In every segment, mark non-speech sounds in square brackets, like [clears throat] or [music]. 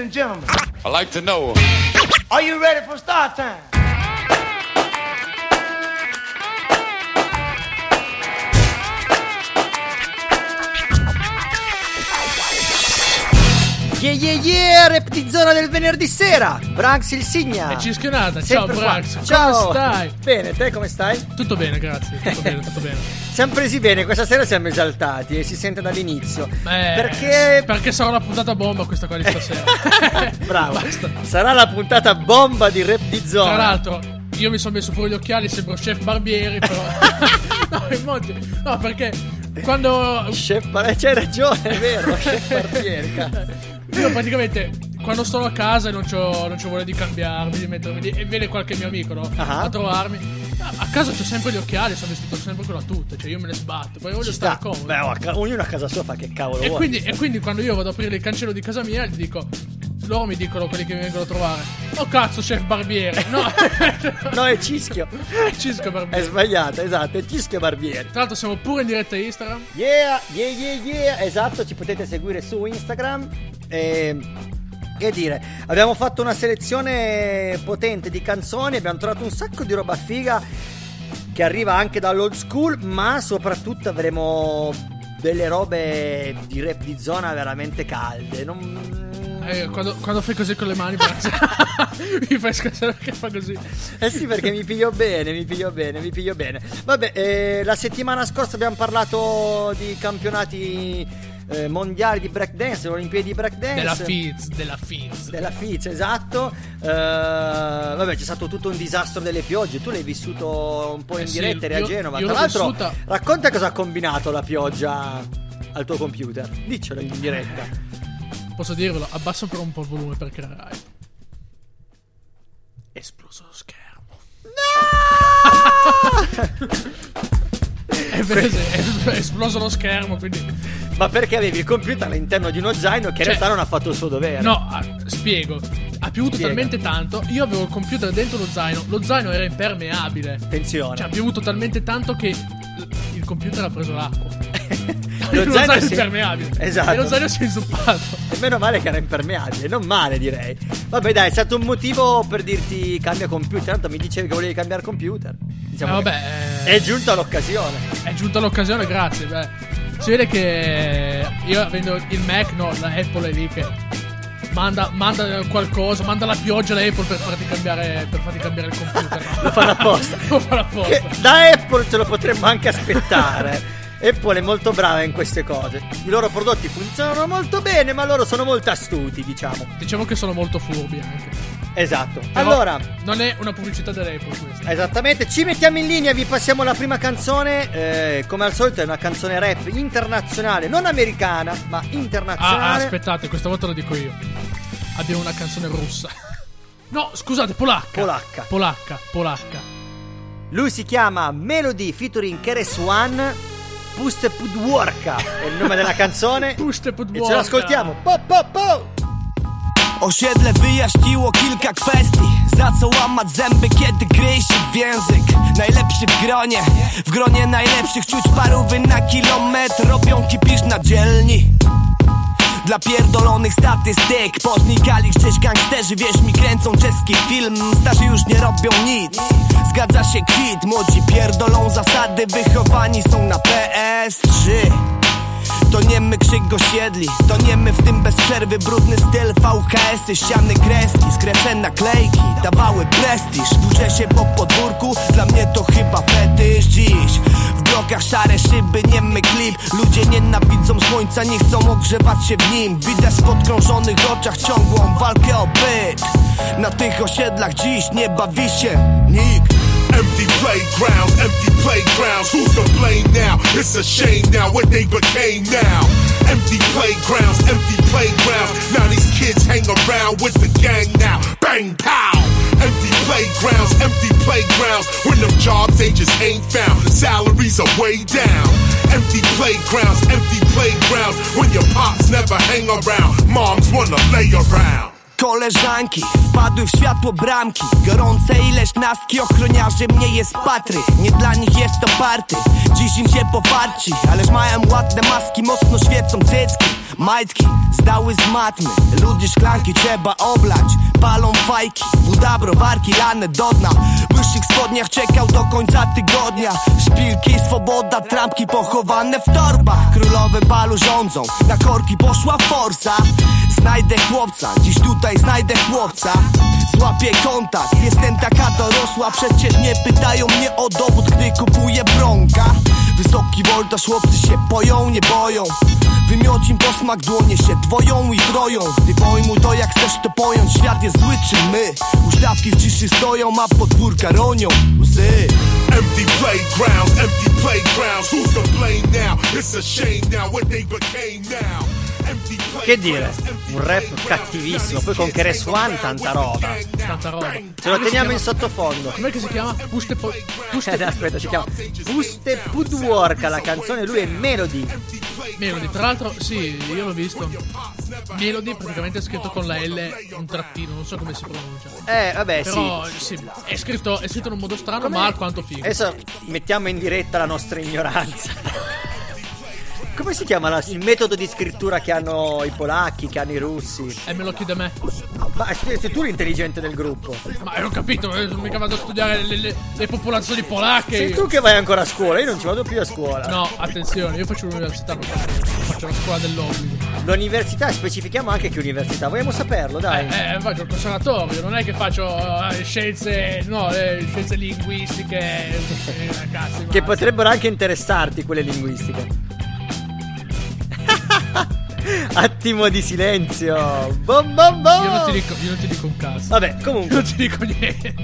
and gentlemen, I like to know. are you ready for start time? Yeah yeah yeah, Reptizona del venerdì sera. Branx il Signa. È cischionata, ciao qua. Brax, Ciao. come stai? Bene, te come stai? Tutto bene, grazie, tutto bene, tutto bene. [laughs] Siamo presi bene, questa sera siamo esaltati e si sente dall'inizio. Beh, Perché Perché sarà una puntata bomba questa qua di stasera. [laughs] Bravo. Basta. Sarà la puntata bomba di Rap di Zona. Tra l'altro, io mi sono messo pure gli occhiali, sembro chef Barbieri, però. [laughs] no, immagino. No, perché quando. Chef Bar- c'hai ragione, è vero, Chef Barbieri. Io praticamente. Quando sono a casa e non c'ho, non c'ho voglia di cambiarmi, di mettermi lì, e viene qualche mio amico, no? Ah. A trovarmi. A a casa c'ho sempre gli occhiali, sono vestito sempre con la tuta, cioè io me ne sbatto, poi voglio Ci stare sta. comodo. Beh, oh, a ca- ognuno a casa sua fa che cavolo E vuole. quindi, e quindi quando io vado ad aprire il cancello di casa mia, gli dico. Loro mi dicono quelli che mi vengono a trovare. Oh cazzo, chef barbiere. No, [laughs] No, è Cischio. È barbiere. sbagliato, esatto, è Cischio Barbieri. Tra l'altro siamo pure in diretta Instagram. Yeah, yeah, yeah, yeah. Esatto, ci potete seguire su Instagram. E, che dire, abbiamo fatto una selezione potente di canzoni, abbiamo trovato un sacco di roba figa che arriva anche dall'old school, ma soprattutto avremo delle robe di rap di zona veramente calde. Non... Eh, quando, quando fai così con le mani, [laughs] mi fai scassare perché fa così. Eh sì, perché mi piglio bene, mi piglio bene, mi piglio bene. Vabbè, eh, la settimana scorsa abbiamo parlato di campionati eh, mondiali di breakdance, le Olimpiadi di breakdance. Della Fizz, della Fizz. Della Fiz, esatto. Eh, vabbè, c'è stato tutto un disastro delle piogge. Tu l'hai vissuto un po' in Eh sì, diretta, eri a io- Genova. Tra l'altro, vissuta- racconta cosa ha combinato la pioggia al tuo computer. Diccelo in diretta. Posso dirvelo, abbasso però un po' il volume per creare hype. Esploso lo schermo. [laughs] è vero, è esploso lo schermo, quindi... Ma perché avevi il computer all'interno di uno zaino che in Cioè- realtà non ha fatto il suo dovere? No, ah, spiego. Ha piovuto Spiega. talmente tanto. Io avevo il computer dentro lo zaino. Lo zaino era impermeabile. Attenzione. Cioè, ha piovuto talmente tanto che il computer ha preso l'acqua. [laughs] Lo lo zaino si- impermeabile. Esatto. E lo zaino si è inzuppato. E meno male che era impermeabile, non male direi. Vabbè dai, è stato un motivo per dirti cambia computer. Tanto mi dicevi che volevi cambiare computer. Diciamo Eh, vabbè, È giunta l'occasione. è giunta l'occasione, grazie. Beh, si vede che io avendo il Mac, no, la Apple è lì che manda, manda qualcosa, manda la pioggia alla Apple per farti cambiare, per farti cambiare il computer. no? [laughs] Lo fanno apposta. [laughs] Lo fanno apposta. Che da Apple ce lo potremmo anche aspettare. Apple è molto brava in queste cose. I loro prodotti funzionano molto bene, ma loro sono molto astuti, diciamo. Diciamo che sono molto furbi anche. Esatto. Però allora, Non è una pubblicità dell'Apple questa. esattamente, ci mettiamo in linea, vi passiamo la prima canzone. eh, come al solito è una canzone rap internazionale, non americana, ma Ah, ah, internazionale. aspettate, questa volta lo dico io. Abbiamo una canzone russa. [laughs] No, scusate, polacca. Polacca. Polacca, polacca. Lui si chiama Melody featuring Keres One. Puste Pudworka è il nome della canzone. Puste E Pudworka. ce l'ascoltiamo. Po, po, po. Osiedle wyjaśniło kilka kwestii Za co łamać zęby, kiedy gryźć w język Najlepszy w gronie W gronie najlepszych czuć parówy na kilometr Robią kipisz na dzielni dla pierdolonych statystyk Poznikali gdzieś gangsterzy, wierz mi, kręcą czeski film. Starzy już nie robią nic. Zgadza się kwit, młodzi pierdolą zasady Wychowani są na PS3 to nie my krzyk go siedli. To nie my w tym bez przerwy. Brudny styl VHS-y, ściany kreski Skręcone naklejki dawały prestiż. Włóczę się po podwórku Dla mnie to chyba fetysz. Dziś W blokach szare szyby, niemy klip. Ludzie nienawidzą słońca Nie chcą ogrzewać się w nim. Widać w podkrążonych oczach ciągłą walkę o byt. Na tych osiedlach dziś nie bawi się nikt Empty playgrounds, empty playgrounds. Who's to blame now? It's a shame now what they became now. Empty playgrounds, empty playgrounds. Now these kids hang around with the gang now. Bang pow. Empty playgrounds, empty playgrounds. When them jobs they just ain't found. Salaries are way down. Empty playgrounds, empty playgrounds. When your pops never hang around, moms wanna lay around. Koleżanki. Wpadły w światło bramki. Gorące ileś naski Ochroniarze mnie jest patry. Nie dla nich jest to party. Dziś im się poparci Ależ mają ładne maski Mocno świecą cycki. Majtki zdały z matmy. Ludzie szklanki trzeba oblać. Palą fajki Woda, browarki lane do dna. W wyższych spodniach czekał do końca tygodnia. Szpilki, swoboda, trampki pochowane w torbach. Królowe balu rządzą Na korki poszła forsa Znajdę chłopca, dziś tutaj znajdę chłopca. Złapię kontakt, jestem taka dorosła. Przecież nie pytają mnie o dowód, gdy kupuję bronka. Wysoki voltaż, chłopcy się boją, nie boją. Wymiot im posmak, dłonie się dwoją i troją. Gdy pojmuj to jak chcesz to pojąć. Świat jest zły czy my? Ustawki w ciszy stoją, a podwórka ronią. Łzy. Empty playgrounds, empty playgrounds. Who's to blame now? It's a shame now what they became now. Che dire? Un rap cattivissimo, poi con Keres One tanta roba. Tanta roba. Ce lo teniamo in sottofondo. Com'è che si chiama? Puste po- Puste Eh, aspetta, si chiama Puste Pudwork la canzone, lui è Melody. Melody. Tra l'altro, sì, io l'ho visto. Melody praticamente è scritto con la L un trattino, non so come si pronuncia. Eh, vabbè, Però sì. sì, è, scritto, è scritto in un modo strano, Come- ma alquanto figo. Adesso mettiamo in diretta la nostra ignoranza. Come si chiama la- il metodo di scrittura che hanno i polacchi, che hanno i russi? E me lo chiede a me. Ma sei sei tu l'intelligente del gruppo. Ma io ho capito, eh, mica vado a studiare le, le- le popolazioni polacche. Sei tu che vai ancora a scuola, io non ci vado più a scuola. No, attenzione, io faccio l'università, faccio la scuola dell'obbligo. L'università, specifichiamo anche che università, vogliamo saperlo, dai. Eh, eh, faccio il conservatorio, non è che faccio eh, scienze, no, eh, scienze linguistiche, eh, ragazzi. Che potrebbero anche interessarti quelle linguistiche. [laughs] Attimo di silenzio. Bom bom bom. Io non ti dico, io non ti dico un cazzo. Vabbè, comunque. non ti dico niente.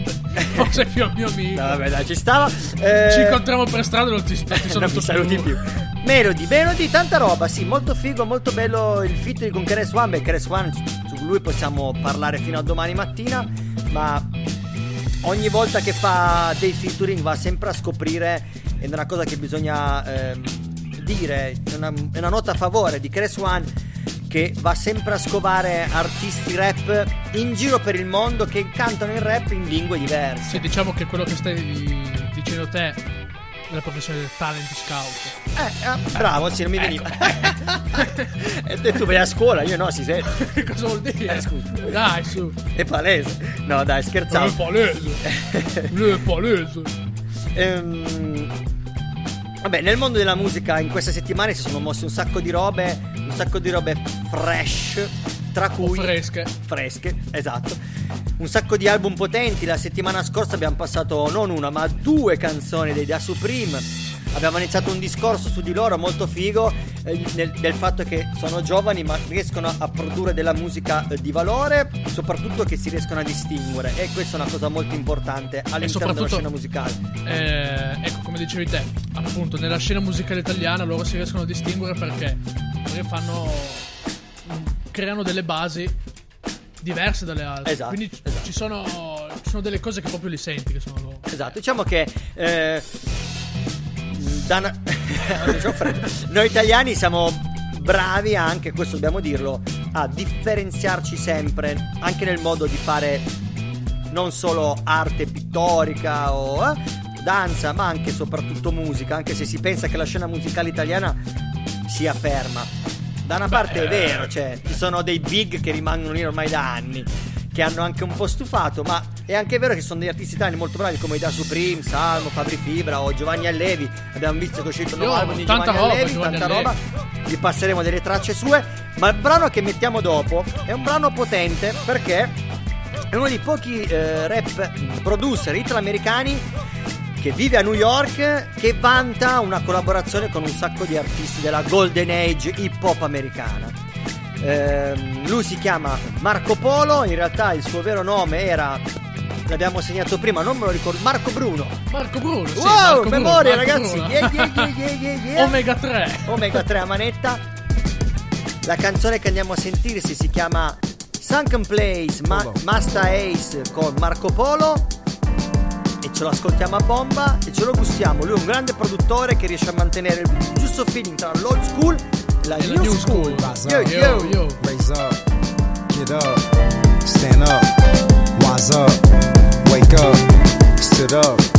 Non sei più mio amico. No, vabbè, dai, ci stava. Eh, Ci incontriamo per strada non ti, non ti [laughs] non saluto mi saluti più. Melody, Melody, tanta roba, sì, molto figo, molto bello il feat con Keres One. Beh, Keres One, su lui possiamo parlare fino a domani mattina, ma ogni volta che fa dei featuring va sempre a scoprire, ed è una cosa che bisogna ehm, dire, è una, è una nota a favore di Keres One, che va sempre a scovare artisti rap in giro per il mondo che cantano il rap in lingue diverse. Sì, diciamo che quello che stai dicendo te è la professione del talent scout. Eh, ah, bravo, sì, non mi veniva. [laughs] e tu vai a scuola, io no, si sente. [laughs] Cosa vuol dire? Eh, scusa. Dai, su. È palese. No, dai, Non è scherzavo. palese. [laughs] È palese. Ehm, vabbè, nel mondo della musica in queste settimane si sono mosse un sacco di robe, un sacco di robe fresh, tra cui Fresche. fresche, esatto. Un sacco di album potenti. La settimana scorsa abbiamo passato non una, ma due canzoni dei Da Supreme. Abbiamo iniziato un discorso su di loro molto figo nel- del fatto che sono giovani ma riescono a produrre della musica eh, di valore, soprattutto che si riescono a distinguere e questa è una cosa molto importante all'interno della scena musicale. Eh, ecco, come dicevi te, appunto, nella scena musicale italiana loro si riescono a distinguere perché, fanno. creano delle basi diverse dalle altre. Esatto, Quindi ci- esatto. ci, sono, ci sono delle cose che proprio li senti che sono loro. Esatto, diciamo che eh, da una- [laughs] noi italiani siamo bravi anche, questo dobbiamo dirlo, a differenziarci sempre, anche nel modo di fare non solo arte pittorica o eh, danza, ma anche e soprattutto musica, anche se si pensa che la scena musicale italiana sia ferma. Da una parte è vero, cioè, ci sono dei big che rimangono lì ormai da anni, che hanno anche un po' stufato, ma è anche vero che sono degli artisti italiani molto bravi come i Da Supreme, Salmo, Fabri Fibra o Giovanni Allevi. Abbiamo visto che è uscito un nuovo album di Giovanni roba, Allevi, Giovanni tanta Allevi. roba. Vi passeremo delle tracce sue, ma il brano che mettiamo dopo è un brano potente perché è uno dei pochi eh, rap producer italo-americani che vive a New York che vanta una collaborazione con un sacco di artisti della Golden Age hip hop americana. Ehm, lui si chiama Marco Polo, in realtà il suo vero nome era l'abbiamo segnato prima, non me lo ricordo, Marco Bruno. Marco Bruno, sì, wow, Marco Bruno, memoria Marco ragazzi. Bruno. Yeah, yeah, yeah, yeah, yeah, yeah. [laughs] Omega 3. Omega 3 a manetta. La canzone che andiamo a sentirsi si chiama Sunken Place Ma- Masta Ace con Marco Polo. E ce lo ascoltiamo a bomba e ce lo gustiamo. Lui è un grande produttore che riesce a mantenere il giusto feeling tra l'old school e la la new, new school. school. Yo, yo. Yo, yo. Raise up, get up. stand up, wise up, wake up, sit up.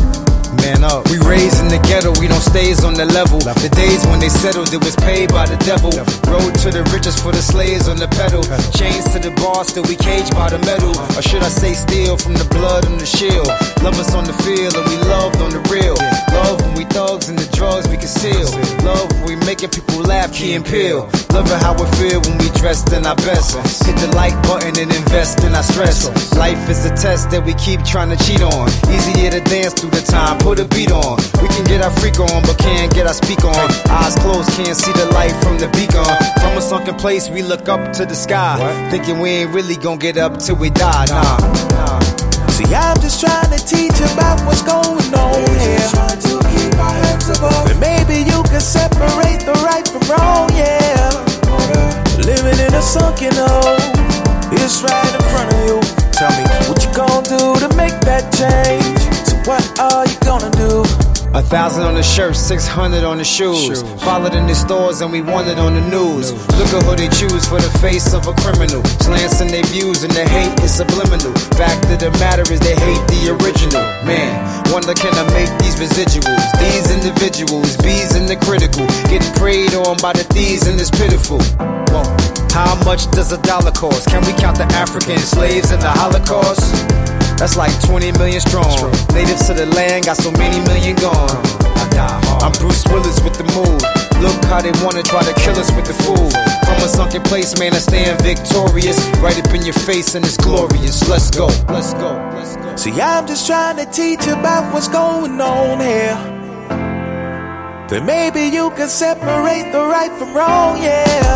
Man up. We raised in the ghetto, we don't stays on the level. The days when they settled, it was paid by the devil. Road to the riches for the slaves on the pedal. Chains to the bar, still we caged by the metal. Or should I say, steal from the blood and the shield? Love us on the field and we loved on the real. Love when we thugs and the drugs we conceal. Love when we making people laugh, key and peel. Love it how it feel when we dressed in our best. Hit the like button and invest in our stress. Life is a test that we keep trying to cheat on. Easier to dance through the time, put a beat on. We can get our freak on, but can't get our speak on. Eyes closed, can't see the light from the beacon. From a sunken place, we look up to the sky. Thinking we ain't really gonna get up till we die. Nah, nah. See, I'm just trying to teach about what's going on here. Trying to keep our heads above. But maybe you can separate the right from wrong, yeah. Living in a sunken hole, it's right in front of you. Tell me what you gonna do to make that change. So what are you gonna do? A thousand on the shirt, six hundred on the shoes. Followed in the stores and we wanted on the news. Look at who they choose for the face of a criminal. Slants in their views and the hate is subliminal. Fact of the matter is they hate the original. Man, wonder can I make these residuals? These individuals, bees in the critical. Getting preyed on by the thieves and it's pitiful. How much does a dollar cost? Can we count the African slaves in the Holocaust? That's like 20 million strong. Natives to the land got so many million gone. I'm Bruce Willis with the mood. Look how they wanna try to kill us with the food. From a sunken place, man, I stand victorious. Right up in your face, and it's glorious. Let's go, let's go, let's go. See, I'm just trying to teach about what's going on here. Then maybe you can separate the right from wrong, yeah.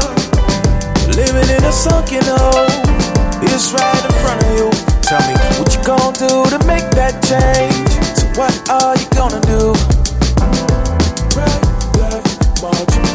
Living in a sunken hole, it's right in front of you. Tell me what you gonna do to make that change. So what are you gonna do? Right, left, march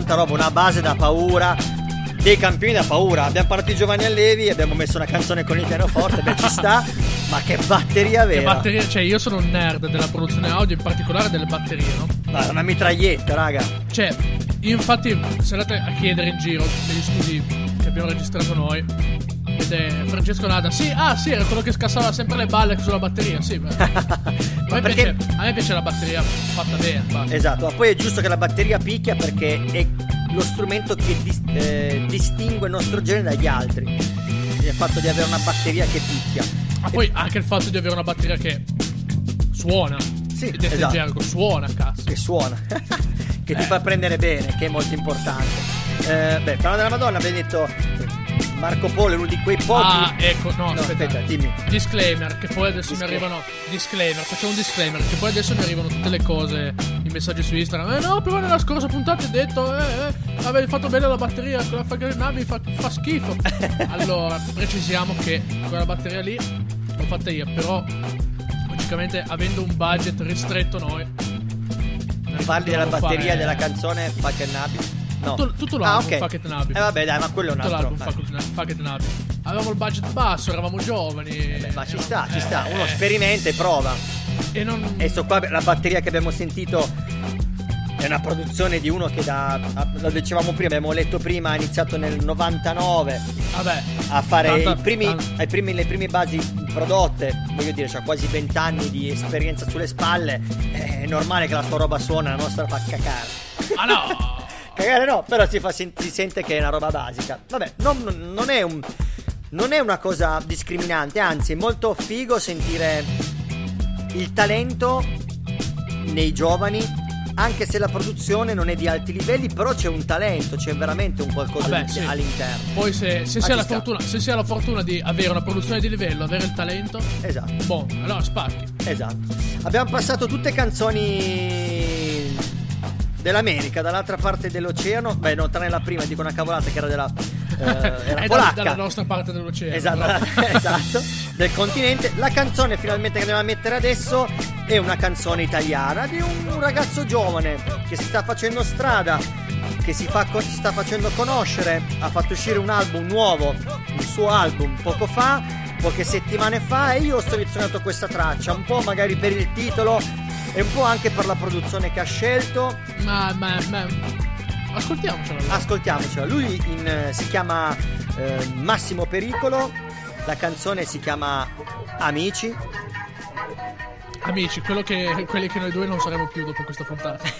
tanta roba, una base da paura. Dei campioni da paura. Abbiamo parlato di Giovanni Allevi, abbiamo messo una canzone con il pianoforte, beh ci sta. Ma che batteria Che vera! batterie, cioè io sono un nerd della produzione audio, in particolare delle batterie, no? Guarda, una mitraglietta, raga. Cioè, io infatti, se andate a chiedere in giro negli studi che abbiamo registrato noi, vedete Francesco Nada, sì, ah sì, era quello che scassava sempre le balle sulla batteria, sì. beh. [laughs] a, me perché- piace, a me piace la batteria fatta bene, basta. Esatto, ma poi è giusto che la batteria picchia perché è lo strumento che dis- eh, distingue il nostro genere dagli altri. Il fatto di avere una batteria che picchia. Ma poi anche il fatto di avere una batteria che suona. Sì, in esatto. gergo, suona, cazzo. che suona, [laughs] che ti Eh. fa prendere bene, che è molto importante. Eh, beh, parlando della Madonna, abbiamo detto Marco Polo è uno di quei pochi. Ah, ecco, no, No, aspetta. aspetta, dimmi. Disclaimer, che poi adesso Disclaimer. mi arrivano. Disclaimer, facciamo un disclaimer, che poi adesso mi arrivano tutte le cose, i messaggi su Instagram. Eh no, però nella scorsa puntata hai detto, eh, eh, avevi fatto bene la batteria, quella fa navi fa, fa schifo. [laughs] allora, precisiamo che quella batteria lì l'ho fatta io, però logicamente avendo un budget ristretto noi. Parli della batteria fare- della canzone Fuck and Nabi? No. Tutto, tutto ah, l'album ok. Fuck It Nabi. Eh vabbè, dai, ma quello è un Tutto altro. l'album Fuck It- Fuck It Nabi. Avevamo il budget basso, eravamo giovani. Beh, ma ci eravamo- sta, ci sta. eh, Uno sperimenta e prova. E non. E sto qua, la batteria che abbiamo sentito è una produzione di uno che da. Lo dicevamo prima, abbiamo letto prima, ha iniziato nel 99 Vabbè. a fare Tanta- i primi, tan- ai primi- le prime basi prodotte. Voglio dire, c'ha quasi 20 anni di esperienza sulle spalle. È normale che la sua roba suona, la nostra fa cacare. Ah no! Cagare no, però si, fa si sente che è una roba basica. Vabbè, non, non è un. non è una cosa discriminante, anzi è molto figo sentire il talento nei giovani. Anche se la produzione non è di alti livelli, però c'è un talento, c'è veramente un qualcosa Vabbè, di- sì. all'interno. Poi se, se si fortuna, se si ha la fortuna di avere una produzione di livello, avere il talento, Esatto. boh, allora spacchi. Esatto. Abbiamo passato tutte canzoni dell'America, dall'altra parte dell'oceano. Beh, no, tranne la prima, dico una cavolata che era della eh, era [laughs] da- polacca. dalla nostra parte dell'oceano. Esatto, [laughs] esatto, del continente. La canzone finalmente che andiamo a mettere adesso è una canzone italiana di un ragazzo giovane che si sta facendo strada, che si, fa, si sta facendo conoscere, ha fatto uscire un album nuovo, il suo album poco fa, poche settimane fa e io ho selezionato questa traccia, un po' magari per il titolo e un po' anche per la produzione che ha scelto. Ma, ma, ma. Ascoltiamocelo. allora. Ascoltiamocela, lui in, eh, si chiama eh, Massimo Pericolo, la canzone si chiama Amici. Amici, quello che, quelli che noi due non saremo più dopo questa puntata. [laughs]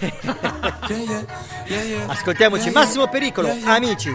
Ascoltiamoci Massimo Pericolo, Amici.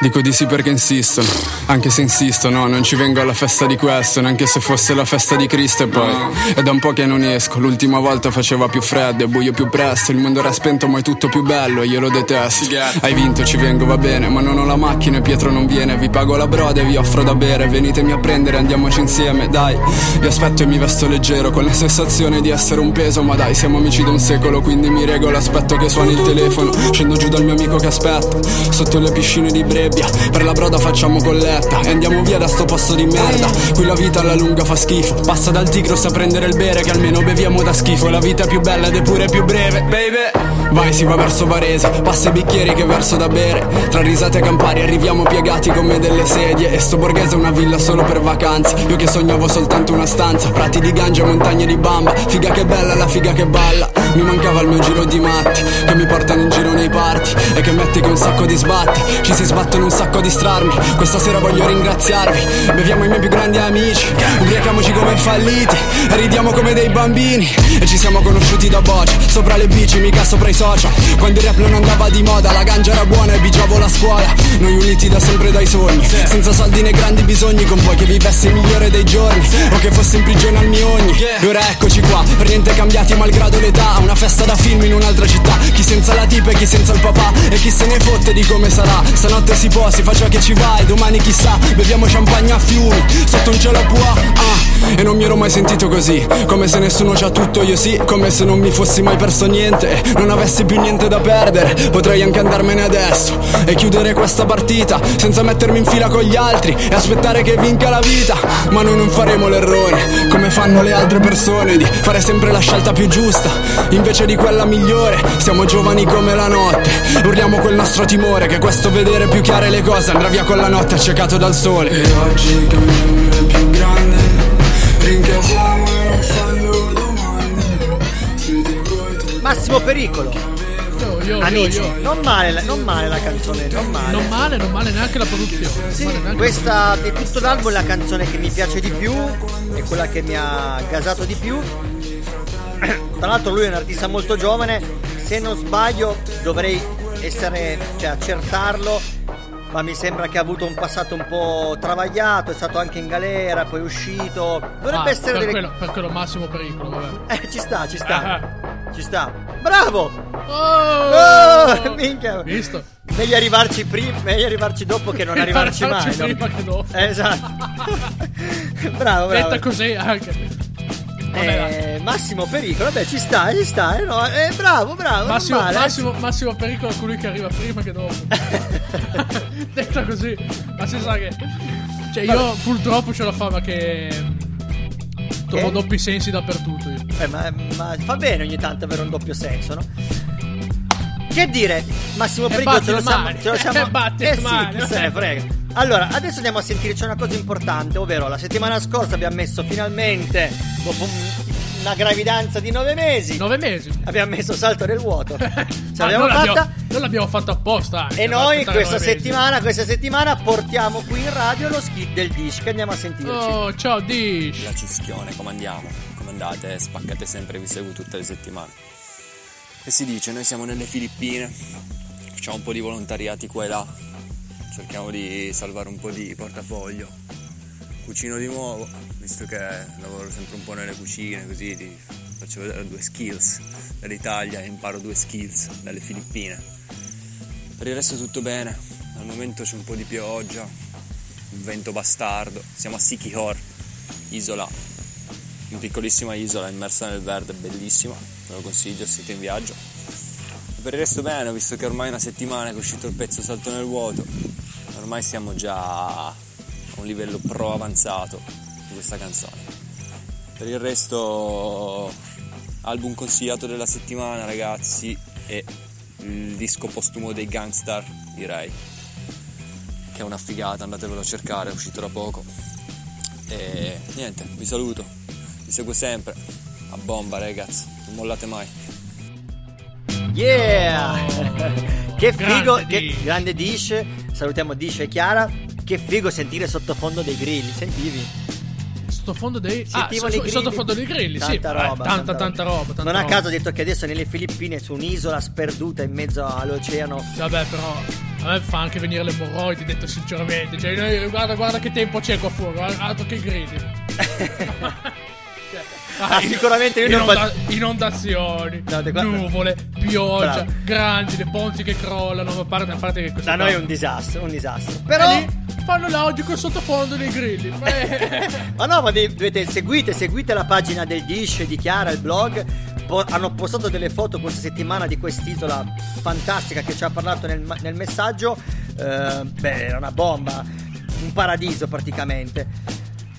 Dico di sì perché insistono, anche se insistono, non ci vengo alla festa di questo, neanche se fosse la festa di Cristo e poi è da un po' che non esco, l'ultima volta faceva più freddo e buio più presto, il mondo era spento ma è tutto più bello e io lo detesto. Hai vinto, ci vengo, va bene, ma non ho la macchina e Pietro non viene, vi pago la broda e vi offro da bere, venitemi a prendere, andiamoci insieme, dai. Vi aspetto e mi vesto leggero, con la sensazione di essere un peso, ma dai, siamo amici da un secolo, quindi mi regolo, aspetto che suoni il telefono, scendo giù dal mio amico che aspetta, sotto le piscine di Brebbia, per la broda facciamo colletta e andiamo via da sto posto di merda. Qui la vita alla lunga fa schifo, passa dal Tigros a prendere il bere che almeno beviamo da schifo, la vita è più bella ed è pure più breve, baby. Vai, si va verso Varese, passa i bicchieri che verso da bere, tra risate e campari arriviamo piegati come delle sedie. E sto borghese è una villa solo per vacanze, io che sognavo soltanto una stanza, prati di gangia, montagne di bamba, figa che bella, la figa che balla, mi mancava il mio giro di matti, che mi portano in giro nei party e che metti che un sacco di sbatti, ci si sbattono un sacco di strarmi, questa sera voglio ringraziarvi, beviamo i miei più grandi amici, ubriachiamoci come falliti, e ridiamo come dei bambini, e ci siamo conosciuti da boccia, sopra le bici, mica sopra i social, quando il rap non andava di moda, la ganja era buona e bigiavo la scuola, noi uniti da sempre dai sogni, senza soldi né grandi bisogni, con poi che vivessi il migliore dei giorni, o che fossi in prigione al mio ogni, e ora eccoci qua, per niente cambiati malgrado l'età, una festa da film in un'altra città, chi senza la tipa e chi senza il papà, e chi se ne fotte di come sarà, stanotte si può, si fa ciò che ci va, e domani chissà, beviamo champagne a fiumi, sotto un cielo a puà, ah, e non mi ero mai sentito così, come se nessuno c'ha tutto, io sì, come se non mi fossi mai perso niente, non avessi più niente da perdere, potrei anche andarmene adesso, e chiudere questa partita, senza mettermi in fila con gli altri, e aspettare che vinca la vita, ma noi non faremo l'errore, come fanno le altre persone, di fare sempre la scelta più giusta, invece di quella migliore, siamo giovani come la notte, urliamo quel nostro timore, che questo vedere più chiare le cose andrà via con la notte accecato dal sole. E oggi che è più grande, ringraziamo e non fanno domande. Massimo Pericolo, Io, io, io, Amici. io. Non male, la- non male la canzone, non male. Non male, non male neanche la produzione. Sì, neanche questa di tutto l'album è la canzone che mi piace di più, è quella che mi ha gasato di più. Tra l'altro lui è un artista molto giovane, se non sbaglio dovrei essere, cioè accertarlo, ma mi sembra che ha avuto un passato un po' travagliato, è stato anche in galera, poi è uscito. Dovrebbe Ah, essere per delle... quello, per quello massimo pericolo, vabbè. Eh, ci sta, ci sta. Ah. Ci sta. Bravo! Oh! Oh, minchia. Visto? Meglio arrivarci prima, meglio arrivarci dopo che non [laughs] arrivarci mai. Arrivarci no? prima che dopo. Eh, Esatto. [laughs] bravo, bravo. Detta così anche. Vabbè. Eh, Massimo Pericolo, vabbè, ci sta, ci sta, eh, no, eh, bravo, bravo. Massimo, male, eh. massimo, massimo pericolo è colui che arriva prima che dopo. [laughs] Detta così, ma si sa che. Cioè, io purtroppo c'ho la fama che. Trovo Che? doppi sensi dappertutto. Io. Eh, ma, ma fa bene ogni tanto avere un doppio senso, no? Che dire, Massimo Pericolo ce lo siamo, ce lo siamo [laughs] Eh le sì, chi se ne frega. Allora, adesso andiamo a sentirci una cosa importante, ovvero la settimana scorsa abbiamo messo finalmente, dopo un- una gravidanza di nove mesi, Nove mesi. abbiamo messo salto nel vuoto. [laughs] Ce Ma l'abbiamo noi l'abbiamo- fatta. noi l'abbiamo fatto apposta. anche, E per noi aspettare questa nove mesi. settimana, questa settimana portiamo qui in radio lo skit del Dish che andiamo a sentirci. Oh, ciao Dish. La Cischione, come andiamo? Come andate? Spaccate sempre, vi seguo tutte le settimane. E si dice, noi siamo nelle Filippine, facciamo un po' di volontariati qua e là. Cerchiamo di salvare un po' di portafoglio. Cucino di nuovo, visto che lavoro sempre un po' nelle cucine, così ti faccio vedere due skills dall'Italia e imparo due skills dalle Filippine. Per il resto tutto bene, al momento c'è un po' di pioggia, un vento bastardo, siamo a Sikihor, isola, una piccolissima isola immersa nel verde, bellissima, ve lo consiglio se siete in viaggio. Per il resto bene, visto che ormai è una settimana che è uscito il pezzo Salto nel vuoto, ormai siamo già a un livello pro avanzato di questa canzone. Per il resto, album consigliato della settimana, ragazzi, è il disco postumo dei Gangstar, direi. Che è una figata, andatevelo a cercare, è uscito da poco. E niente, vi saluto, vi seguo sempre. A bomba, ragazzi, non mollate mai. Yeah! [laughs] che figo, Grande che Dish. grande Dish. Salutiamo Dish e Chiara. Che figo sentire sottofondo dei grilli, sentivi? Sottofondo dei. Ah, so- grilli. sottofondo dei grilli, sì. Tanta Eh, roba. tanta, tanta roba. tanta non a roba. caso ho detto che adesso nelle Filippine su un'isola sperduta in mezzo all'oceano. Vabbè, però a me fa anche venire le emorroidi, detto sinceramente. Cioè, guarda, guarda che tempo c'è qua fuori, altro che grilli. [laughs] Cioè, Ah, sicuramente io non inonda- inondazioni, No, guarda- nuvole, pioggia, Bravo. grandine, ponti che crollano. A parte, a parte che Da noi è qua- un disastro, un disastro. Però lì fanno l'audio col sottofondo dei grilli. [laughs] Eh. Ma no, ma dovete seguite, seguite la pagina del Dish di Chiara, il blog. Po- hanno postato delle foto questa settimana di quest'isola fantastica che ci ha parlato nel, nel messaggio. Eh, beh, era una bomba, un paradiso praticamente.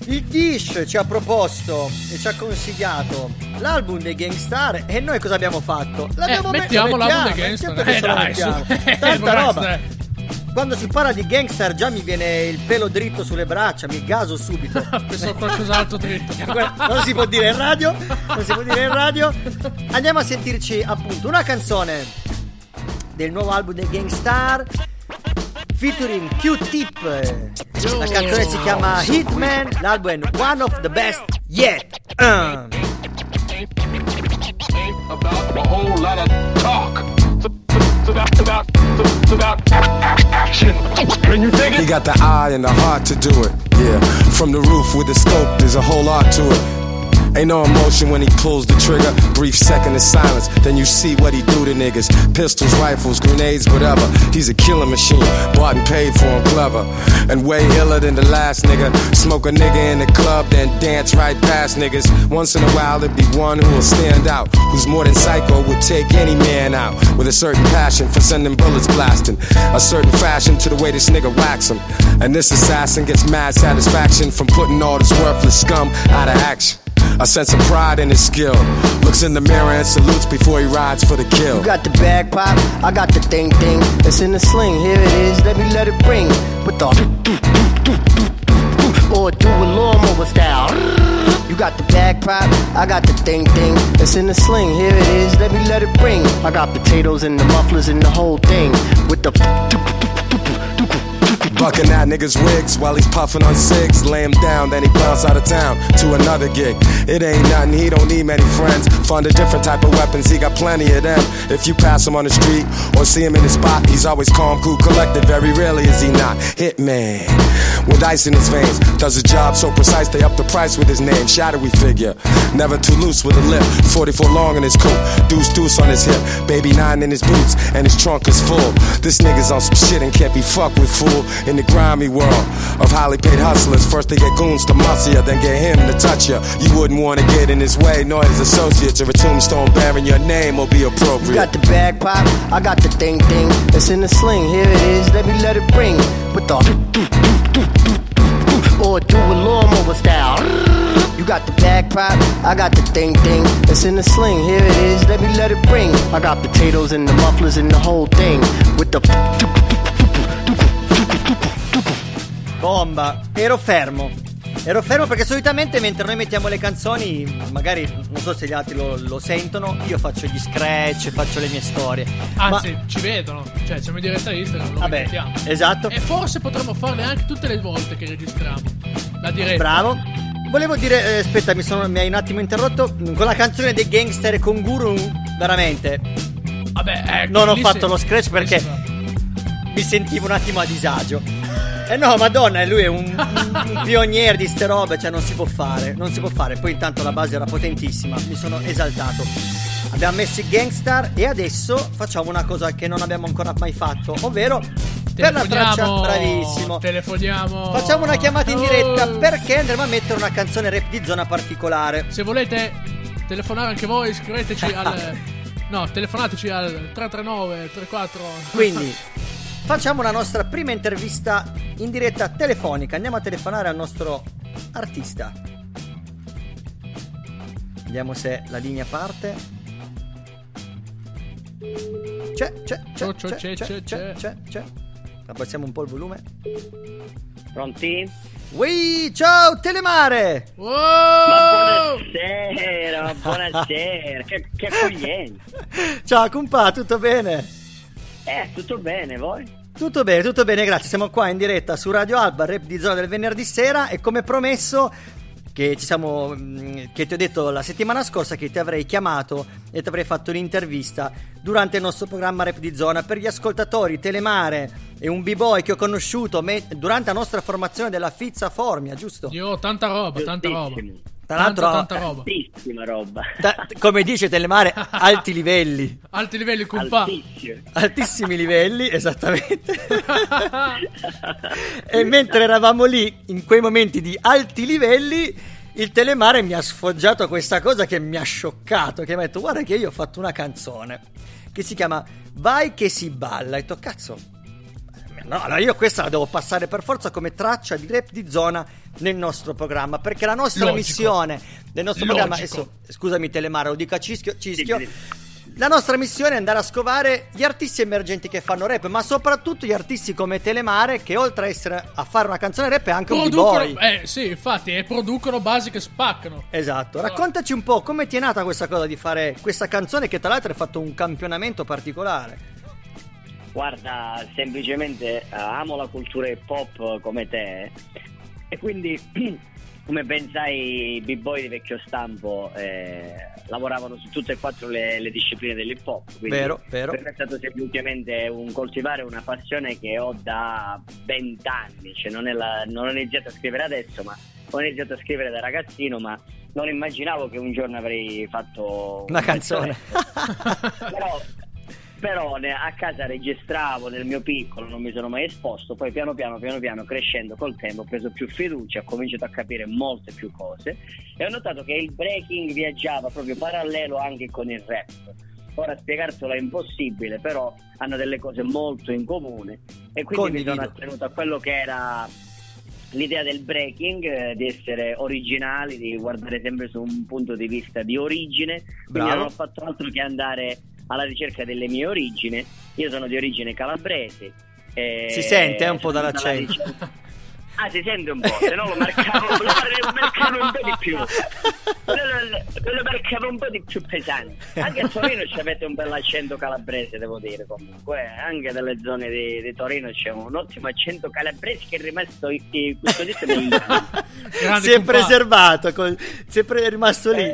Il Dish ci ha proposto e ci ha consigliato l'album dei Gangstar e noi cosa abbiamo fatto? L'abbiamo Eh, me- mettiamo lo l'album mettiamo, dei Gangstar. Eh, dai, mettiamo. su. [laughs] Eh, Tanta roba. Quando si parla di gangster già mi viene il pelo dritto sulle braccia, mi gaso subito. [laughs] Penso qualcos'altro dritto. [laughs] Non si può dire in radio, non si può dire in radio. Andiamo a sentirci appunto una canzone del nuovo album dei Gangstar featuring Q-Tip. La canzone si chiama Hitman, l'album è One of the Best Yet. You He got the eye and the heart to do it. Yeah, from the roof with the scope, there's a whole lot to it. Ain't no emotion when he pulls the trigger. Brief second of silence, then you see what he do to niggas. Pistols, rifles, grenades, whatever. He's a killing machine, bought and paid for him clever. And way iller than the last nigga. Smoke a nigga in the club, then dance right past niggas. Once in a while, there be one who will stand out. Who's more than psycho, would take any man out. With a certain passion for sending bullets blasting. A certain fashion to the way this nigga whacks him. And this assassin gets mad satisfaction from putting all this worthless scum out of action. A sense of pride in his skill. Looks in the mirror and salutes before he rides for the kill. You got the bag pop, I got the thing thing. It's in the sling, here it is, let me let it ring. With the or do a lawnmower style. You got the bag pop, I got the thing thing. It's in the sling, here it is, let me let it ring. I got potatoes and the mufflers and the whole thing. With the Bucking at niggas' wigs while he's puffing on cigs. Lay him down, then he bounce out of town to another gig. It ain't nothing, he don't need many friends. Fund a different type of weapons, he got plenty of them. If you pass him on the street or see him in his spot, he's always calm, cool, collected. Very rarely is he not. Hitman. With ice in his veins, does a job so precise they up the price with his name. Shadowy figure, never too loose with a lip. 44 long in his coat, deuce deuce on his hip. Baby nine in his boots, and his trunk is full. This nigga's on some shit and can't be fucked with, fool. In the grimy world of highly paid hustlers, first they get goons to muscle ya, then get him to touch ya. You wouldn't wanna get in his way, nor his associates, or a tombstone bearing your name will be appropriate. You got the bag pop, I got the thing thing. It's in the sling, here it is, let me let it ring. With the or do a lawnmower style. [laughs] You got the bag pop, I got the thing thing. It's in the sling, here it is, let me let it ring. I got potatoes and the mufflers and the whole thing. With the [laughs] Bomba. Ero fermo. Ero fermo perché solitamente mentre noi mettiamo le canzoni, magari non so se gli altri lo, lo sentono, io faccio gli scratch, faccio le mie storie. Anzi, ci vedono. Cioè, siamo in diretta Instagram, lo Vabbè, mettiamo. esatto. E forse potremmo farle anche tutte le volte che registriamo. La diretta. Bravo. Volevo dire, eh, aspetta, mi, sono, mi hai un attimo interrotto. Con la canzone dei gangster con Guru, veramente. Vabbè, ecco, non ho fatto si- lo scratch perché mi sentivo un attimo a disagio. Eh no, madonna, lui è un, un, pioniere di ste robe, cioè non si può fare, non si può fare. Poi intanto la base era potentissima, mi sono esaltato. Abbiamo messo i gangstar e adesso facciamo una cosa che non abbiamo ancora mai fatto, ovvero per la traccia bravissimo. Telefoniamo. Facciamo una chiamata in Oh. diretta perché andremo a mettere una canzone rap di zona particolare. Se volete telefonare anche voi, scriveteci al. [laughs] No, telefonateci al 339 34. Quindi [laughs] facciamo la nostra prima intervista in diretta telefonica. Andiamo a telefonare al nostro artista. Vediamo se la linea parte. C'è, c'è, c'è, C'è, c'è, c'è, c'è, c'è, c'è. Abbassiamo un po' il volume. Pronti? Ui, ciao Telemare! Ma buonasera, buonasera, che, che accoglienza. [laughs] Ciao compa, tutto bene? Eh, tutto bene, voi? Tutto bene, tutto bene, grazie. Siamo qua in diretta su Radio Alba, rap di zona del venerdì sera e come promesso che ci siamo mh, che ti ho detto la settimana scorsa che ti avrei chiamato e ti avrei fatto un'intervista durante il nostro programma Rap di zona per gli ascoltatori Telemare e un b-boy che ho conosciuto me- durante la nostra formazione della Fizza Formia, giusto? Io tanta roba, tanta roba. Tra l'altro tanta, roba. Tantissima roba. Ta- come dice Telemare, [laughs] alti livelli. Alti livelli, compa. Altissimi livelli, esattamente. [laughs] e mentre eravamo lì, in quei momenti di alti livelli, il telemare mi ha sfoggiato questa cosa che mi ha scioccato. Che mi ha detto: Guarda, che io ho fatto una canzone che si chiama Vai che si balla. E ho detto: Cazzo, no, allora io questa la devo passare per forza come traccia di rap di zona nel nostro programma. Perché la nostra Logico. missione del nostro programma. Logico. adesso, scusami, Telemare, lo dico a Cischio. Cischio la nostra missione è andare a scovare gli artisti emergenti che fanno rap, ma soprattutto gli artisti come Telemare, che oltre a essere a fare una canzone rap è anche un Producono, b-boy. eh sì, infatti, e producono basi che spaccano. Esatto, raccontaci un po' come ti è nata questa cosa di fare questa canzone che tra l'altro hai fatto un campionamento particolare. Guarda, semplicemente eh, amo la cultura hip hop come te e quindi, [clears throat] come ben sai, i b-boy di vecchio stampo eh, lavoravano su tutte e quattro le, le discipline dell'hip hop. Vero, vero. Per me è stato semplicemente un coltivare una passione che ho da vent'anni, cioè non, è la- non ho iniziato a scrivere adesso, ma ho iniziato a scrivere da ragazzino, ma non immaginavo che un giorno avrei fatto Una canzone. [laughs] però, però ne- a casa registravo nel mio piccolo, non mi sono mai esposto, poi piano piano, piano piano, crescendo col tempo, ho preso più fiducia, ho cominciato a capire molte più cose e ho notato che il breaking viaggiava proprio parallelo anche con il rap. Ora spiegartelo è impossibile, però hanno delle cose molto in comune e quindi mi sono Condivido. attenuto a quello che era l'idea del breaking, eh, di essere originali, di guardare sempre su un punto di vista di origine, quindi Bravo. non ho fatto altro che andare alla ricerca delle mie origini. Io sono di origine calabrese. e Si sente, eh, un po' dall'accento. ricerca- Ah, si sente un po', se no lo marcavo, lo marcavo un po' di più. Lo, lo- marcavo un po' di più pesante. Anche a Torino ci avete un bell'accento calabrese, devo dire comunque. eh. Anche dalle zone di, di Torino c'è un ottimo accento calabrese che è rimasto eh, custodito negli anni. si è preservato, col- sempre è rimasto lì.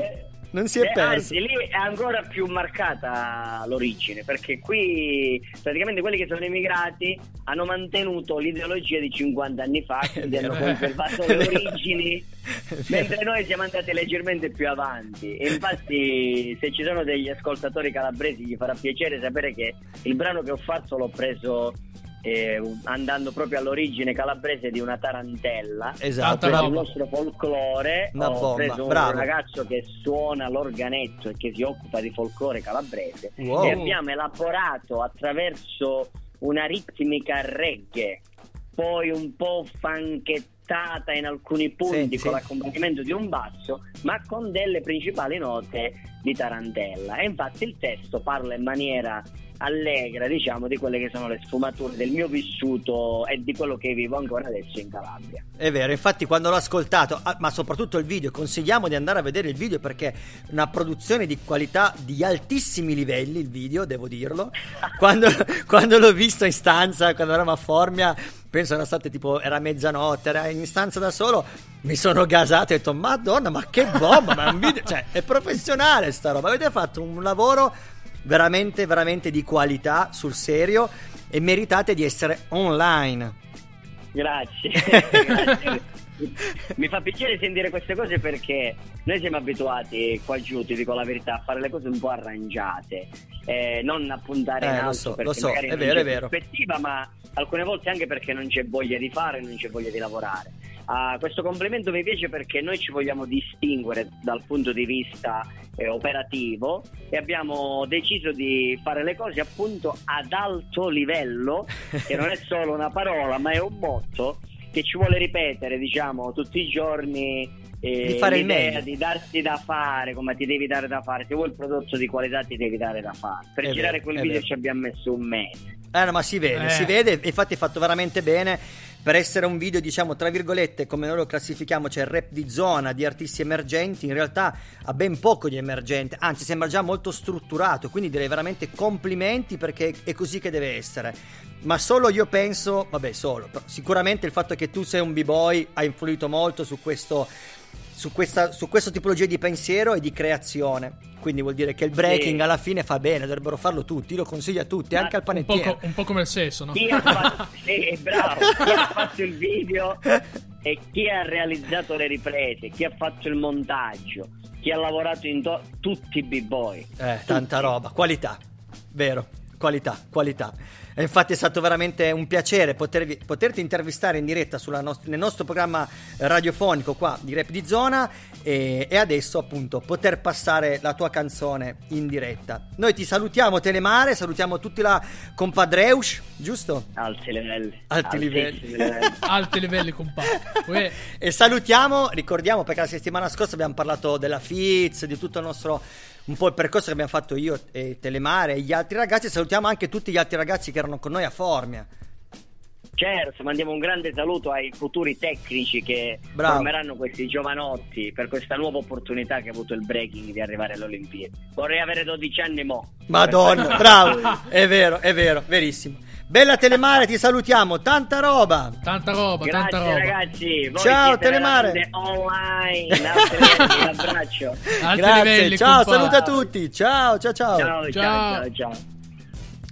Non si è Eh, perso. Anzi, lì è ancora più marcata l'origine, perché qui praticamente quelli che sono emigrati hanno mantenuto l'ideologia di 50 anni fa, [laughs] quindi hanno conservato le origini, [laughs] mentre noi siamo andati leggermente più avanti. E infatti, se ci sono degli ascoltatori calabresi, gli farà piacere sapere che il brano che ho fatto l'ho preso. Eh, andando proprio all'origine calabrese di una tarantella Esatto. per Tanta il roba. nostro folklore Una ho bomba, preso un bravo. ragazzo che suona l'organetto e che si occupa di folklore calabrese Wow. e abbiamo elaborato attraverso una ritmica reggae poi un po' fanchettata in alcuni punti Senti, con sì. l'accompagnamento di un basso ma con delle principali note di tarantella e infatti il testo parla in maniera allegra diciamo di quelle che sono le sfumature del mio vissuto e di quello che vivo ancora adesso in Calabria È vero, infatti quando l'ho ascoltato, ah, ma soprattutto il video, consigliamo di andare a vedere il video perché è una produzione di qualità di altissimi livelli, il video, devo dirlo. [laughs] Quando, quando l'ho visto in stanza, quando eravamo a Formia, penso era state tipo, era mezzanotte, era in stanza da solo, mi sono gasato e ho detto, madonna, ma che bomba, ma è un video, cioè è professionale sta roba, avete fatto un lavoro veramente, veramente di qualità, sul serio, e meritate di essere online. Grazie. Grazie. [laughs] Mi fa piacere sentire queste cose perché noi siamo abituati qua giù, ti dico la verità, a fare le cose un po' arrangiate, eh, non a puntare Eh, in alto so, perché so, magari è non vero, c'è è vero. prospettiva, ma alcune volte anche perché non c'è voglia di fare, non c'è voglia di lavorare. Ah, questo complimento mi piace perché noi ci vogliamo distinguere dal punto di vista eh, operativo e abbiamo deciso di fare le cose appunto ad alto livello, che non è [laughs] solo una parola ma è un motto che ci vuole ripetere diciamo tutti i giorni eh, Di fare il l'idea meglio. di darsi da fare come ti devi dare da fare se vuoi il prodotto di qualità ti devi dare da fare per È girare vero, quel video vero. ci abbiamo messo un mese Eh, no, ma si vede, Eh. si vede, infatti è fatto veramente bene per essere un video, diciamo, tra virgolette, come noi lo classifichiamo, cioè rap di zona, di artisti emergenti, in realtà ha ben poco di emergente, anzi sembra già molto strutturato, quindi direi veramente complimenti perché è così che deve essere. Ma solo io penso, vabbè solo, però sicuramente il fatto che tu sei un b-boy ha influito molto su questo... Su questa, su questa tipologia di pensiero e di creazione. Quindi vuol dire che il breaking Sì. alla fine fa bene, dovrebbero farlo tutti. Lo consiglio a tutti, Ma anche al Un po', panettiere. co- un po' come il sesso, no? chi ha fatto, [laughs] sì, bravo, chi ha fatto il video e chi ha realizzato le riprese, chi ha fatto il montaggio, chi ha lavorato in to- tutti i b-boy. Eh, tanta roba, qualità, vero, qualità, qualità. E infatti è stato veramente un piacere potervi- poterti intervistare in diretta sulla nost- nel nostro programma radiofonico qua di Rap di Zona e, e adesso appunto poter passare la tua canzone in diretta. Noi ti salutiamo Telemare, salutiamo tutti la compadreus, giusto? Alti livelli. Alti Altissimi livelli. [laughs] livelli. Alti livelli, compadre. Uè. E salutiamo, ricordiamo perché la settimana scorsa abbiamo parlato della Fiz, di tutto il nostro un po' il percorso che abbiamo fatto io e Telemare e gli altri ragazzi. Salutiamo anche tutti gli altri ragazzi che erano con noi a Formia. Certo, mandiamo un grande saluto ai futuri tecnici che Bravo. formeranno questi giovanotti per questa nuova opportunità che ha avuto il breaking di arrivare alle Olimpiadi. Vorrei avere 12 anni mo. Madonna, bravo, è vero, è vero, verissimo. Bella Telemare, ti salutiamo, tanta roba. Tanta roba, Grazie tanta roba. ragazzi, voi Ciao, Telemare. online. Un [laughs] abbraccio. Grazie, livelli, ciao, compadre. saluta a tutti. Ciao, ciao, ciao. Ciao, ciao, ciao, ciao.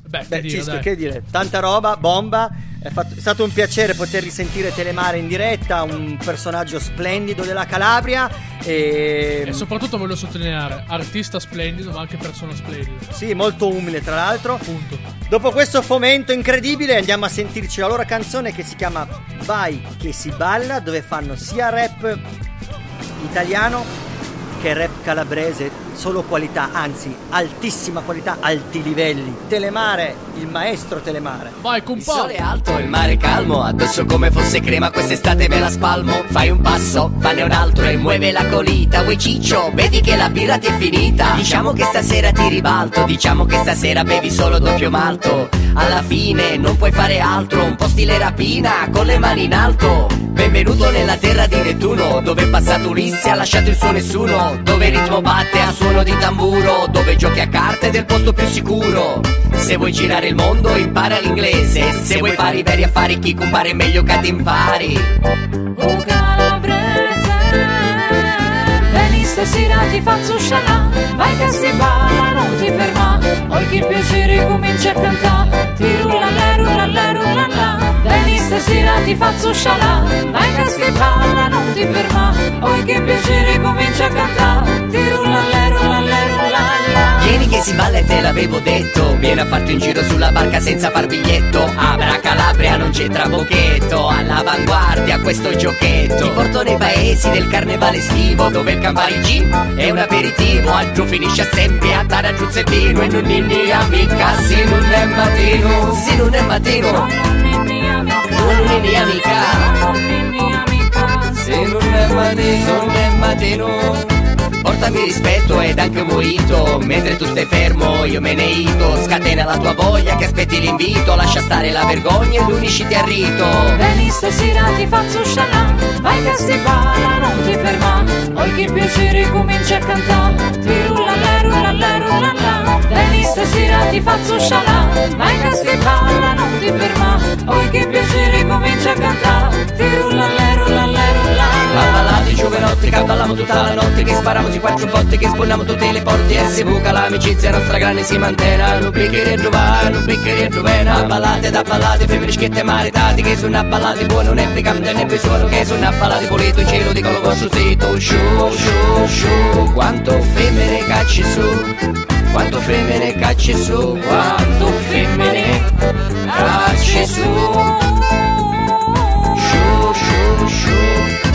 Beh, Beh, che dire, Cisco, dai. che dire, tanta roba, bomba. È, fatto- è stato un piacere poter risentire Telemare in diretta, un personaggio splendido della Calabria. E, E soprattutto voglio sottolineare, artista splendido, ma anche persona splendida. Sì, molto umile tra l'altro. Punto. Dopo questo fomento incredibile andiamo a sentirci la loro canzone che si chiama Vai che si balla, dove fanno sia rap italiano che rap calabrese, solo qualità, anzi altissima qualità, alti livelli. Telemare, il maestro Telemare. Vai, Il compadre. sole è alto, il mare calmo, addosso come fosse crema, quest'estate me la spalmo. Fai un passo, fanne un altro e muove la colita. Uè ciccio, vedi che la birra ti è finita. Diciamo che stasera ti ribalto, diciamo che stasera bevi solo doppio malto. Alla fine non puoi fare altro, un po' stile rapina, con le mani in alto. Benvenuto nella terra di Nettuno, dove è passato Ulisse ha lasciato il suo nessuno. Dove il ritmo batte a suono di tamburo, dove giochi a carte del posto più sicuro. Se vuoi girare il mondo impara l'inglese, se vuoi fare i veri affari chi compare meglio che ti impari. Oh calabrese. Vieni stasera ti faccio scialà Vai che si balla non ti ferma. Poi che piacere comincia a cantare. Ti rulla stasera ti faccio scialà. Vai che si balla non ti ferma Poi che piacere comincia a cantare Ti rulla le rulla le rulla la. Vieni che si balla e te l'avevo detto. Vieni a farti un giro sulla barca senza far biglietto. Abra Calabria non c'entra bocchetto All'avanguardia questo giochetto. Ti porto nei paesi del carnevale estivo Dove il Campari Gin è un aperitivo. A giù finisce sempre a tara giù e non ninni amica se non è mattino Se non è mattino Non ninni amica. Se non è mattino Non è mattino Portami rispetto ed anche un mojito Mentre tu stai fermo io me ne ito Scatena la tua voglia che aspetti l'invito. Lascia stare la vergogna ed unisciti al rito. Vieni stasera ti faccio scialà Vai che si balla non ti ferma. Poi che piacere comincia a cantare Ti rulla le rulla le la Vieni stasera ti faccio scialà Vai che si balla non ti ferma. Poi che piacere comincia a cantare? Ti rulla le ballata i giovanotti Che balliamo tutta la notte Che spariamo sui quattro botte Che sponiamo tutte le porte E se buca l'amicizia nostra grande si mantena Non bicchieri e giovane, non bicchieri e giovena Ballate da ballate, femminischette maritati Che sono ballati buoni, non è picante né bisogno Che sono ballati pulito in cielo dicono vostro zitto Sciù, sciù, sciù Quanto femmine cacci su quanto femmine cacci su, quanto femmine cacci su. Sciù, sciù, sciù.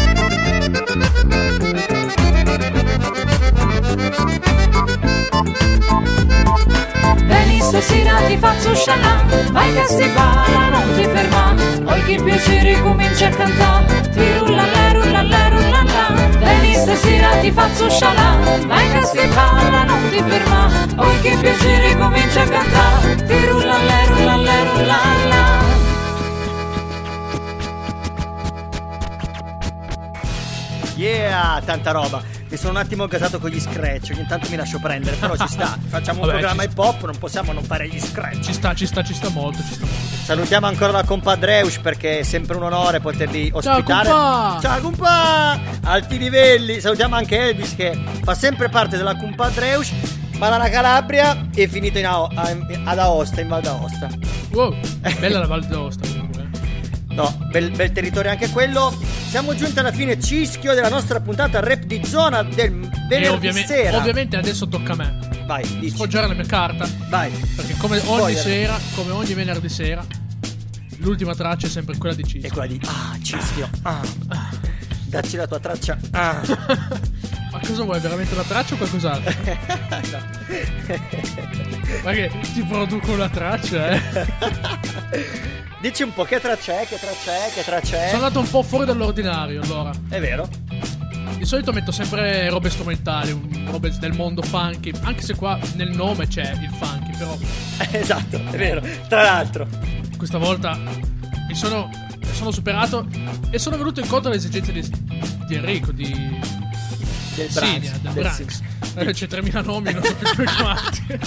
Stasera ti faccio scialà Vai che si balla, non ti ferma. Poi che piacere comincia a cantare. Ti rulla la rulla la rulla la. Vieni stasera ti faccio scialà Vai che si balla, non ti ferma. Poi che piacere comincia a cantare. Ti rulla la rulla la rulla la. Yeah, tanta roba. Mi sono un attimo gasato con gli scratch, ogni tanto mi lascio prendere, però ci sta. [laughs] Facciamo un Vabbè, programma ci hip hop, non possiamo non fare gli scratch. Ci sta, ci sta, ci sta molto, ci sta molto. Salutiamo ancora la compadreush perché è sempre un onore poterli ospitare. compa! Ciao compa! Alti livelli. Salutiamo anche Elvis che fa sempre parte della compadreush. Ma la Calabria è finito in a- ad Aosta, in Val d'Aosta. Wow, bella la Val d'Aosta. [laughs] No, bel, bel territorio anche quello. Siamo giunti alla fine cischio della nostra puntata rap di zona del E venerdì ovviamente, sera. ovviamente adesso tocca a me. Vai, dici. Sfoggiare la mia carta. Vai. Perché come ogni Spoiler. sera, come ogni venerdì sera, l'ultima traccia è sempre quella di Cischio. E quella di Ah, cischio. Ah. Dacci la tua traccia. Ah. Ma cosa vuoi? Veramente la traccia o qualcos'altro? [laughs] Ma che ti produco una traccia, eh? [laughs] Dici un po' che traccia è, che traccia è, che traccia è. Sono andato un po' fuori dall'ordinario allora. È vero? Di solito metto sempre robe strumentali, robe del mondo funky, anche se qua nel nome c'è il funky, però [laughs] esatto, è vero. Tra l'altro. questa volta mi sono, mi sono superato e sono venuto incontro alle esigenze di, di Enrico, di Del del del Branx. Eh, C'è 3.000 nomi, non so più come chiamarti.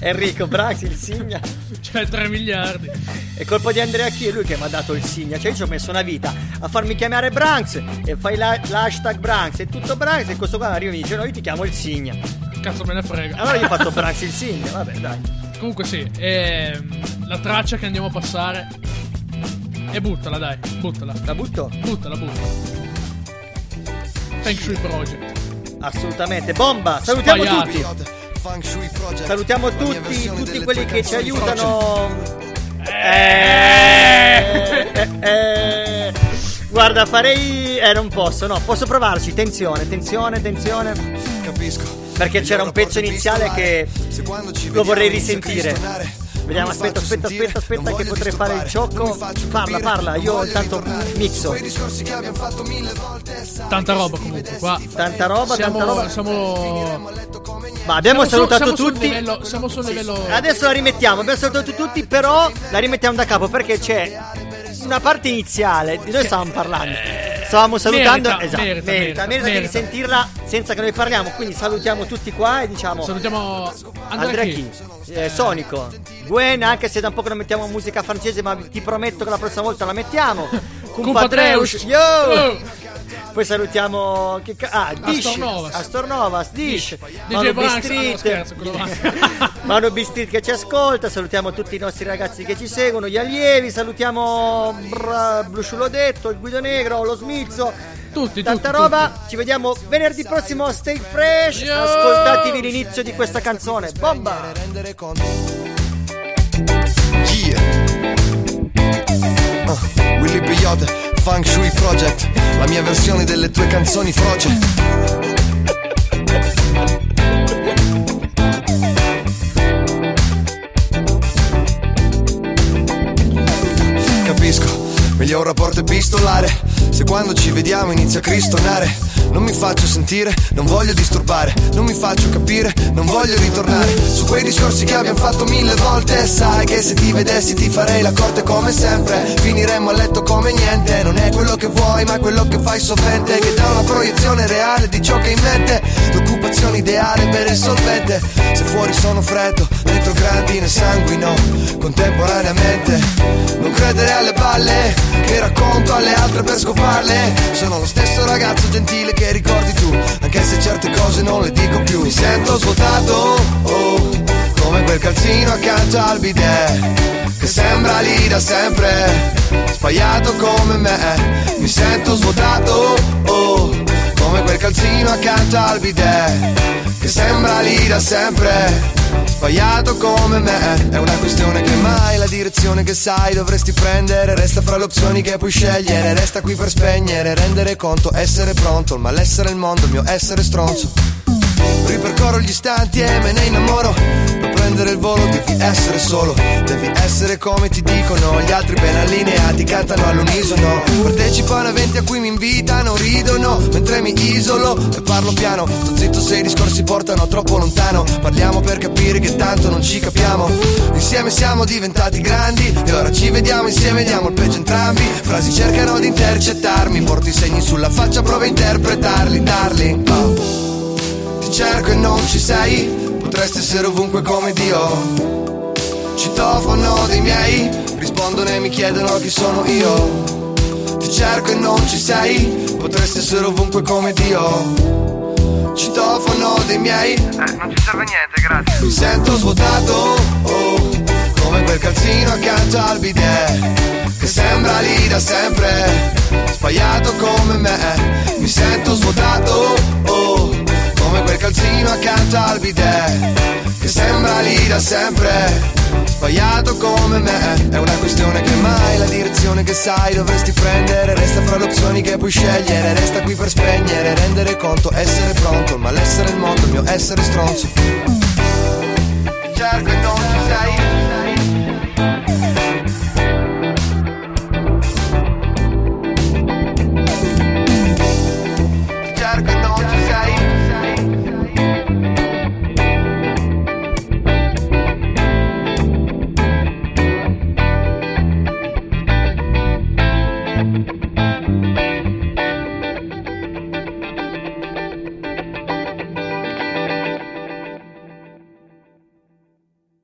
[laughs] Enrico Brax, il Signa. C'è 3 miliardi. È colpa di Andrea Chi, è lui che mi ha dato il Signa. Cioè, io ci ho messo una vita a farmi chiamare Branx e fai la- l'hashtag Branx e tutto Branx. E questo qua arriva e mi dice: No, io ti chiamo il Signa. Cazzo me ne frega. Allora io ho fatto Branx il Signa. Vabbè, dai. Comunque sì, ehm, la traccia che andiamo a passare. E buttala, dai, buttala. La butto? Buttala, buttala. Feng Shui Project. Assolutamente. Bomba! Salutiamo Sbagliato. tutti. Salutiamo tutti, tutti quelli che ci aiutano. Eh, eh, eh. Guarda, farei. Eh, non posso, no, posso provarci. Tensione, tensione, tensione. Capisco. Perché c'era un pezzo iniziale che lo vorrei risentire. Vediamo, aspetta, aspetta, aspetta, aspetta, che potrei fare il ciocco. Parla, parla, io intanto mixo. Tanta roba comunque qua. Tanta roba, siamo, tanta roba. Siamo. Ma abbiamo siamo su- salutato sul tutti. livello- siamo sul livello. Adesso la rimettiamo, abbiamo salutato tutti, però la rimettiamo da capo perché c'è una parte iniziale di noi stavamo parlando. Stavamo salutando, merita, esatto, merita, merita, merita, merita di sentirla senza che noi parliamo. Quindi salutiamo tutti qua e diciamo Salutiamo Andrea Andrea Chi. Chi, eh, Sonico, Gwen, anche se da un po' che non mettiamo musica francese, ma ti prometto che la prossima volta la mettiamo. Compatreush. yo! Oh. Poi salutiamo che ca- ah, Dish, Astornovas. Astornovas, Dish, DJ Mano B Branx, no, Street, scherzo, quello là. Mano B Street che ci ascolta, salutiamo tutti i nostri ragazzi che ci seguono, gli allievi, salutiamo Bra- Blusciulo Detto, il Guido Negro, lo Smizzo, tutti, tanta tutti, roba. Ci vediamo venerdì prossimo a Stay Fresh. Ascoltatevi l'inizio di questa canzone. Bomba! Yeah. Uh, Willy Peyote, Feng Shui Project, la mia versione delle tue canzoni froce. Capisco, meglio un rapporto epistolare. Se quando ci vediamo inizia a cristonare. Non mi faccio sentire, non voglio disturbare. Non mi faccio capire, non voglio ritornare. Su quei discorsi che abbiamo fatto mille volte. Sai che se ti vedessi ti farei la corte come sempre. Finiremmo a letto come niente. Non è quello che vuoi, ma è quello che fai sovente. Che dà una proiezione reale di ciò che hai in mente. L'occupazione ideale per il solvente. Se fuori sono freddo, dentro grandine sanguino. Contemporaneamente. Non credere alle balle che racconto alle altre per scoparle. Sono lo stesso ragazzo gentile che ricordi tu. Anche se certe cose non le dico più. Mi sento svuotato, oh Come quel calzino accanto al bidet Che sembra lì da sempre Sbagliato come me. Mi sento svuotato, oh Come quel calzino accanto al bidet Che sembra lì da sempre Sbagliato come me. È una questione che mai la direzione che sai dovresti prendere. Resta fra le opzioni che puoi scegliere. Resta qui per spegnere, rendere conto, essere pronto. Il malessere il mondo, il mio essere stronzo Ripercorro gli istanti e me ne innamoro. Per prendere il volo devi essere solo. Devi essere come ti dicono. Gli altri ben allineati cantano all'unisono. Partecipano a eventi a cui mi invitano Ridono mentre mi isolo e parlo piano. Sto zitto se i discorsi portano troppo lontano. Parliamo per capire che tanto non ci capiamo. Insieme siamo diventati grandi E ora ci vediamo insieme, diamo il peggio entrambi. Frasi cercano di intercettarmi Porto i segni sulla faccia, prova a interpretarli Darling, oh cerco e non ci sei. Potresti essere ovunque come Dio. Citofono dei miei Rispondono e mi chiedono chi sono io. Ti cerco e non ci sei Potresti essere ovunque come Dio. Citofono dei miei. Eh, non ci serve niente, grazie. Mi sento svuotato, oh Come quel calzino accanto al bidet Che sembra lì da sempre Sbagliato come me. Mi sento svuotato, oh come quel calzino accanto al bidet Che sembra lì da sempre Sbagliato come me. È una questione che mai la direzione che sai dovresti prendere. Resta fra le opzioni che puoi scegliere Resta qui per spegnere Rendere conto, essere pronto Il malessere il mondo, il mio essere stronzo. Cerco e non